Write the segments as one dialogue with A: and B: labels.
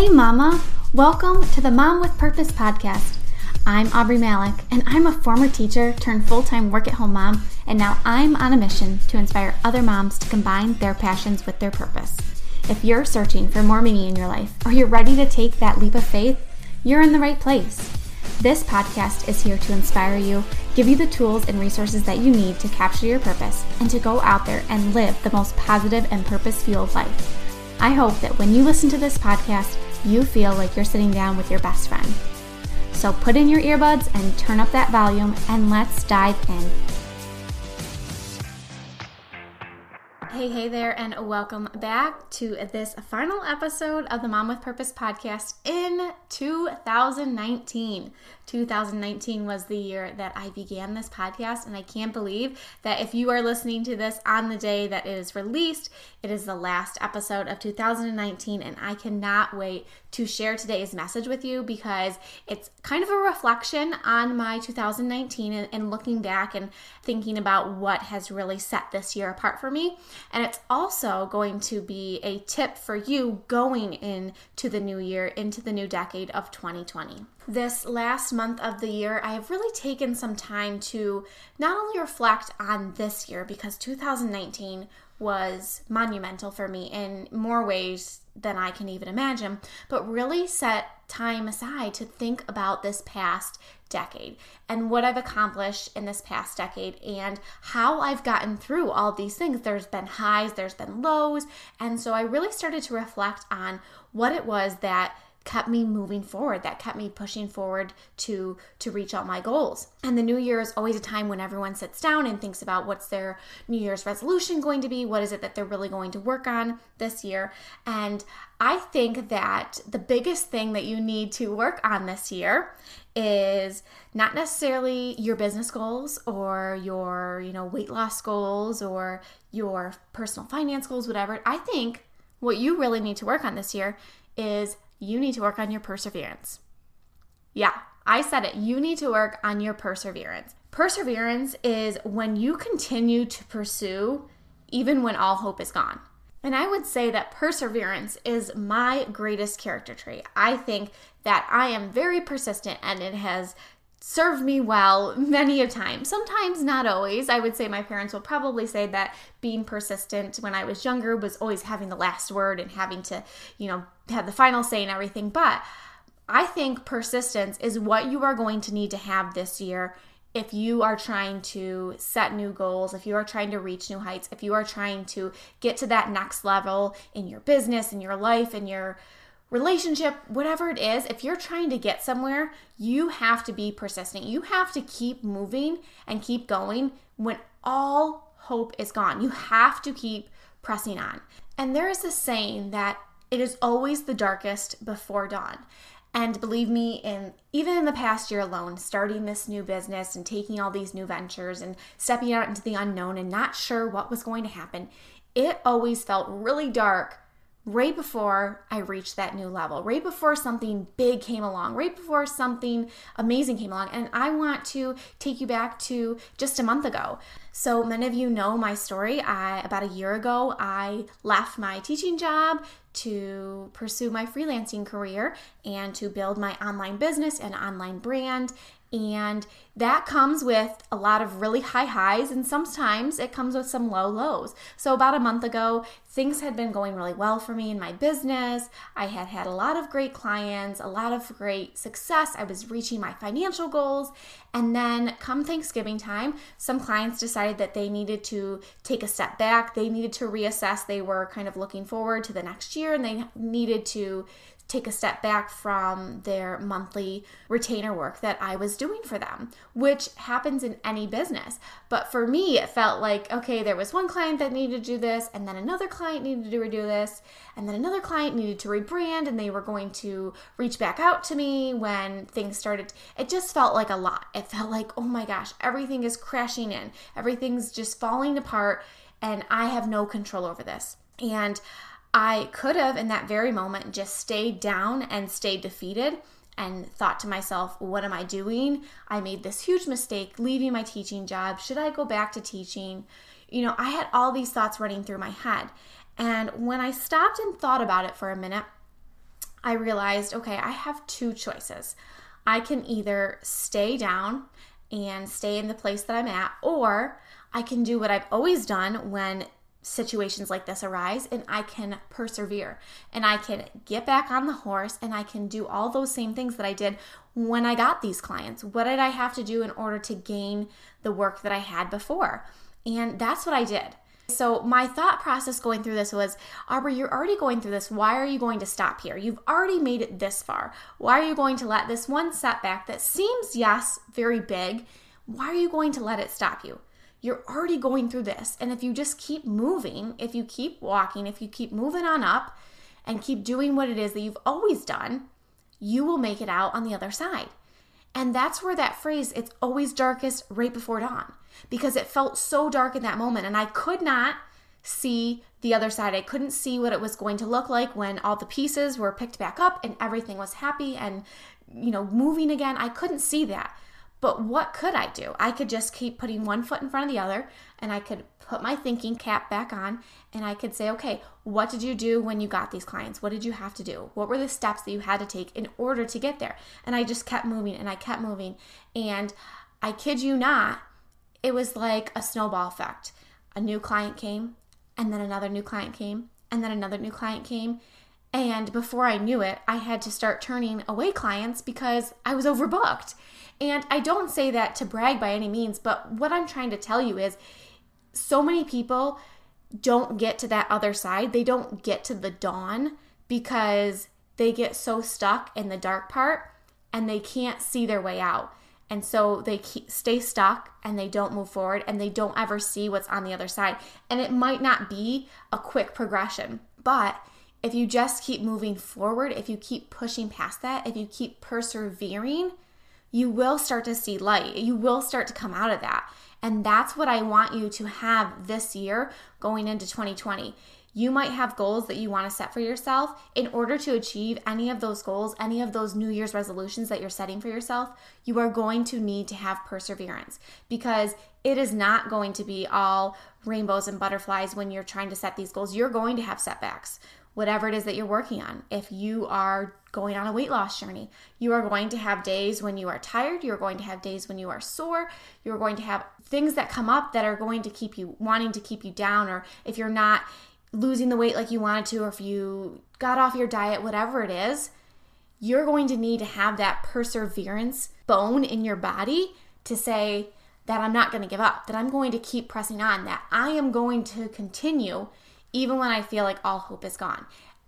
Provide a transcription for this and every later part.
A: Hey, Mama! Welcome to the Mom with Purpose podcast. I'm Aubree Malick, and I'm a former teacher turned full time work at home mom, and now I'm on a mission to inspire other moms to combine their passions with their purpose. If you're searching for more meaning in your life, or you're ready to take that leap of faith, you're in the right place. This podcast is here to inspire you, give you the tools and resources that you need to capture your purpose, and to go out there and live the most positive and purpose fueled life. I hope that when you listen to this podcast, you feel like you're sitting down with your best friend. So put in your earbuds and turn up that volume, and let's dive in. Hey, hey there, and welcome back to this final episode of the Mom with Purpose podcast in 2019. 2019 was the year that I began this podcast, and I can't believe that if you are listening to this on the day that it is released, it is the last episode of 2019, and I cannot wait to share today's message with you because it's kind of a reflection on my 2019 and, and looking back and thinking about what has really set this year apart for me. And it's also going to be a tip for you going into the new year, into the new decade of 2020 this last month of the year, I have really taken some time to not only reflect on this year, because 2019 was monumental for me in more ways than I can even imagine, but really set time aside to think about this past decade and what I've accomplished in this past decade and how I've gotten through all these things. There's been highs, there's been lows, and so I really started to reflect on what it was that kept me moving forward that kept me pushing forward to to reach all my goals. And the new year is always a time when everyone sits down and thinks about what's their new year's resolution going to be what is it that they're really going to work on this year. And i think that the biggest thing that you need to work on this year is not necessarily your business goals or your you know weight loss goals or your personal finance goals whatever i think what you really need to work on this year is you need to work on your perseverance. Yeah, I said it. You need to work on your perseverance. Perseverance is when you continue to pursue even when all hope is gone. And I would say that perseverance is my greatest character trait. I think that I am very persistent and it has served me well many a time. Sometimes not always. I would say my parents will probably say that being persistent when I was younger was always having the last word and having to, you know, have the final say and everything. But I think persistence is what you are going to need to have this year if you are trying to set new goals, if you are trying to reach new heights, if you are trying to get to that next level in your business, in your life, in your relationship, whatever it is, if you're trying to get somewhere, you have to be persistent. You have to keep moving and keep going when all hope is gone. You have to keep pressing on. And there is a saying that it is always the darkest before dawn. And believe me, in even in the past year alone, starting this new business and taking all these new ventures and stepping out into the unknown and not sure what was going to happen, it always felt really dark right before I reached that new level, right before something big came along, right before something amazing came along. And I want to take you back to just a month ago. So, many of you know my story. I, about a year ago, I left my teaching job to pursue my freelancing career and to build my online business and online brand and that comes with a lot of really high highs, and sometimes it comes with some low lows. So, about a month ago, things had been going really well for me in my business. I had had a lot of great clients, a lot of great success. I was reaching my financial goals. And then, come Thanksgiving time, some clients decided that they needed to take a step back. They needed to reassess. They were kind of looking forward to the next year and they needed to take a step back from their monthly retainer work that I was doing for them, which happens in any business. But for me, it felt like, okay, there was one client that needed to do this, and then another client needed to redo this, and then another client needed to rebrand, and they were going to reach back out to me when things started. It just felt like a lot. It felt like, oh my gosh, everything is crashing in, everything's just falling apart, and I have no control over this. And I could have, in that very moment, just stayed down and stayed defeated and thought to myself, what am I doing? I made this huge mistake leaving my teaching job. Should I go back to teaching? You know, I had all these thoughts running through my head. And when I stopped and thought about it for a minute, I realized okay, I have two choices. I can either stay down and stay in the place that I'm at, or I can do what I've always done when situations like this arise and I can persevere and I can get back on the horse and I can do all those same things that I did when I got these clients. What did I have to do in order to gain the work that I had before? And that's what I did. So, my thought process going through this was Aubree, you're already going through this. Why are you going to stop here? You've already made it this far. Why are you going to let this one setback that seems, yes, very big, why are you going to let it stop you? You're already going through this. And if you just keep moving, if you keep walking, if you keep moving on up and keep doing what it is that you've always done, you will make it out on the other side. And that's where that phrase, it's always darkest right before dawn, because it felt so dark in that moment. And I could not see the other side. I couldn't see what it was going to look like when all the pieces were picked back up and everything was happy and, you know, moving again. I couldn't see that. But what could I do? I could just keep putting one foot in front of the other and I could put my thinking cap back on and I could say, okay, what did you do when you got these clients? What did you have to do? What were the steps that you had to take in order to get there? And I just kept moving and I kept moving. And I kid you not, it was like a snowball effect. A new client came, and then another new client came, and then another new client came. And before I knew it, I had to start turning away clients because I was overbooked. And I don't say that to brag by any means, but what I'm trying to tell you is so many people don't get to that other side. They don't get to the dawn because they get so stuck in the dark part and they can't see their way out. And so they stay stuck and they don't move forward and they don't ever see what's on the other side. And it might not be a quick progression, but if you just keep moving forward, if you keep pushing past that, if you keep persevering, you will start to see light. You will start to come out of that. And that's what I want you to have this year going into 2020. You might have goals that you want to set for yourself. In order to achieve any of those goals, any of those New Year's resolutions that you're setting for yourself, you are going to need to have perseverance because it is not going to be all rainbows and butterflies when you're trying to set these goals. You're going to have setbacks whatever it is that you're working on. If you are going on a weight loss journey, you are going to have days when you are tired, you're going to have days when you are sore, you're going to have things that come up that are going to keep you wanting to keep you down, or if you're not losing the weight like you wanted to, or if you got off your diet, whatever it is, you're going to need to have that perseverance bone in your body to say, that I'm not going to give up, that I'm going to keep pressing on, that I am going to continue even when I feel like all hope is gone.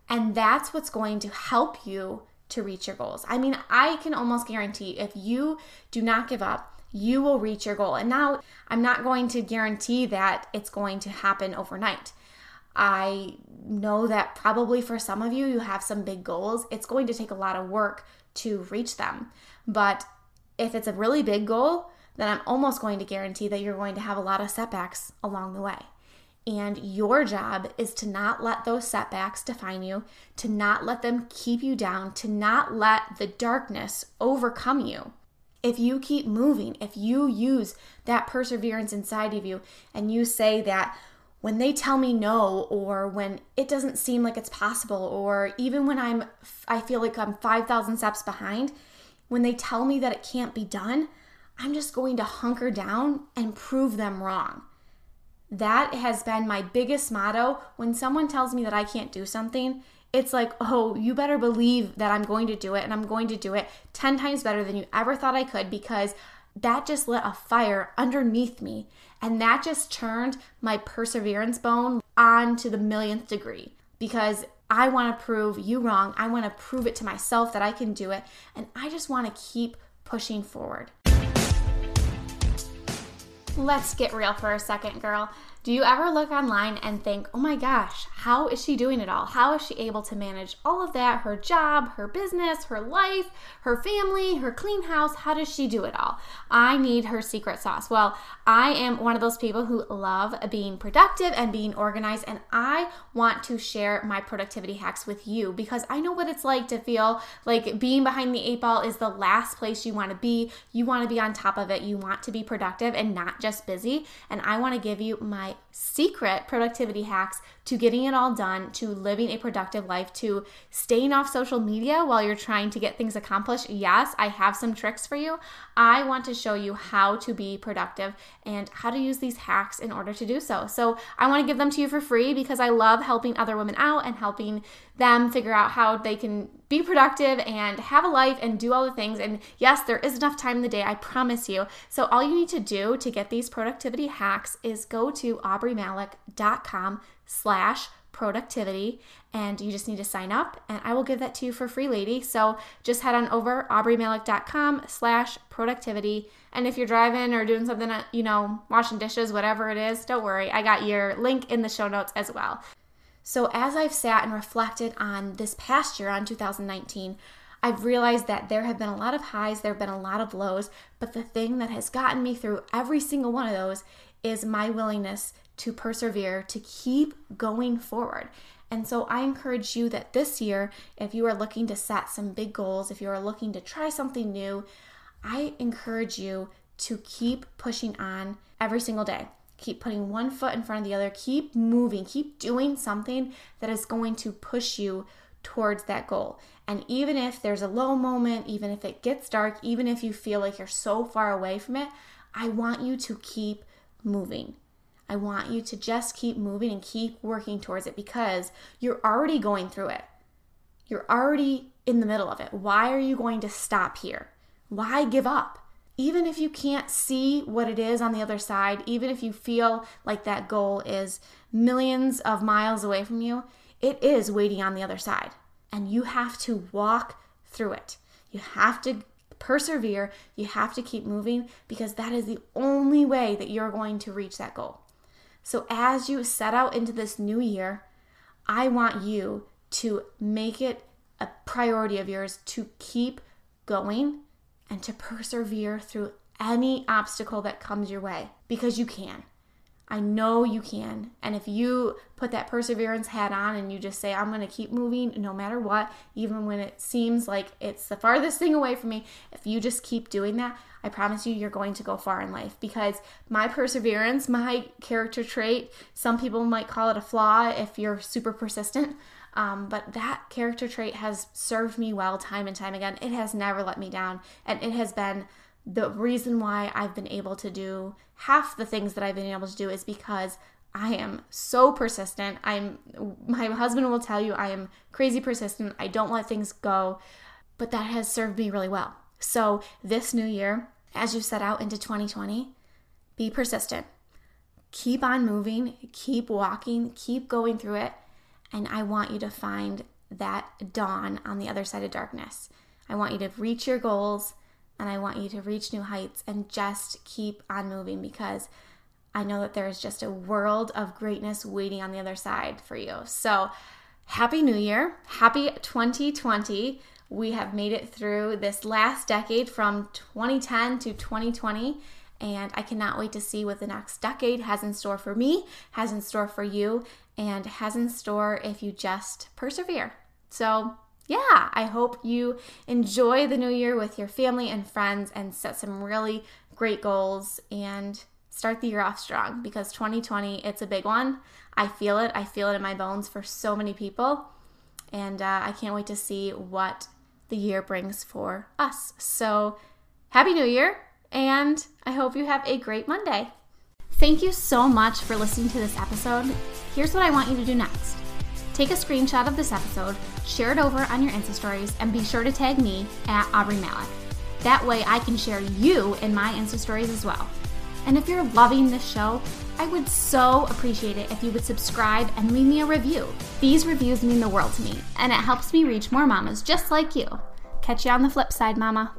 A: And that's what's going to help you to reach your goals. I mean, I can almost guarantee if you do not give up, you will reach your goal. And now I'm not going to guarantee that it's going to happen overnight. I know that probably for some of you, you have some big goals. It's going to take a lot of work to reach them. But if it's a really big goal, then I'm almost going to guarantee that you're going to have a lot of setbacks along the way. And your job is to not let those setbacks define you, to not let them keep you down, to not let the darkness overcome you. If you keep moving, if you use that perseverance inside of you and you say that when they tell me no or when it doesn't seem like it's possible or even when I'm I feel like I'm 5000 steps behind, when they tell me that it can't be done, I'm just going to hunker down and prove them wrong. That has been my biggest motto. When someone tells me that I can't do something, it's like, oh, you better believe that I'm going to do it and I'm going to do it 10 times better than you ever thought I could because that just lit a fire underneath me. And that just turned my perseverance bone on to the millionth degree because I want to prove you wrong. I want to prove it to myself that I can do it. And I just want to keep pushing forward. Let's get real for a second, girl. Do you ever look online and think, oh my gosh, how is she doing it all? How is she able to manage all of that? Her job, her business, her life, her family, her clean house. How does she do it all? I need her secret sauce. Well, I am one of those people who love being productive and being organized, and I want to share my productivity hacks with you because I know what it's like to feel like being behind the eight ball is the last place you want to be. You want to be on top of it. You want to be productive and not just busy. And I want to give you my secret productivity hacks to getting it all done, to living a productive life, to staying off social media while you're trying to get things accomplished. Yes, I have some tricks for you. I want to show you how to be productive and how to use these hacks in order to do so. So I want to give them to you for free because I love helping other women out and helping them figure out how they can be productive and have a life and do all the things. And yes, there is enough time in the day, I promise you. So all you need to do to get these productivity hacks is go to aubreemalick.com slash productivity and you just need to sign up and I will give that to you for free, lady. So just head on over aubreemalick.com slash productivity. And if you're driving or doing something, uh, you know, washing dishes, whatever it is, don't worry. I got your link in the show notes as well. So as I've sat and reflected on this past year, on 2019, I've realized that there have been a lot of highs, there have been a lot of lows, but the thing that has gotten me through every single one of those is my willingness to persevere, to keep going forward. And so I encourage you that this year, if you are looking to set some big goals, if you are looking to try something new, I encourage you to keep pushing on every single day. Keep putting one foot in front of the other. Keep moving. Keep doing something that is going to push you towards that goal. And even if there's a low moment, even if it gets dark, even if you feel like you're so far away from it, I want you to keep moving. I want you to just keep moving and keep working towards it because you're already going through it. You're already in the middle of it. Why are you going to stop here? Why give up? Even if you can't see what it is on the other side, even if you feel like that goal is millions of miles away from you, it is waiting on the other side. And you have to walk through it. You have to persevere. You have to keep moving because that is the only way that you're going to reach that goal. So, as you set out into this new year, I want you to make it a priority of yours to keep going and to persevere through any obstacle that comes your way because you can. I know you can. And if you put that perseverance hat on and you just say, I'm going to keep moving no matter what, even when it seems like it's the farthest thing away from me, if you just keep doing that, I promise you, you're going to go far in life because my perseverance, my character trait, some people might call it a flaw if you're super persistent. Um, but that character trait has served me well time and time again. It has never let me down, and it has been the reason why I've been able to do half the things that I've been able to do is because I am so persistent. I'm my husband will tell you I am crazy persistent. I don't let things go, but that has served me really well. So, this new year, as you set out into 2020, be persistent. Keep on moving, keep walking, keep going through it, and I want you to find that dawn on the other side of darkness. I want you to reach your goals and I want you to reach new heights and just keep on moving because I know that there is just a world of greatness waiting on the other side for you. So, Happy New Year. Happy 2020. We have made it through this last decade from 2010 to 2020. And I cannot wait to see what the next decade has in store for me, has in store for you, and has in store if you just persevere. So, yeah, I hope you enjoy the new year with your family and friends and set some really great goals and start the year off strong because 2020, it's a big one. I feel it. I feel it in my bones for so many people. And uh, I can't wait to see what the year brings for us. So, Happy New Year, and I hope you have a great Monday. Thank you so much for listening to this episode. Here's what I want you to do next take a screenshot of this episode, share it over on your Insta stories, and be sure to tag me at Aubree Malick. That way I can share you in my Insta stories as well. And if you're loving this show, I would so appreciate it if you would subscribe and leave me a review. These reviews mean the world to me, and it helps me reach more mamas just like you. Catch you on the flip side, mama.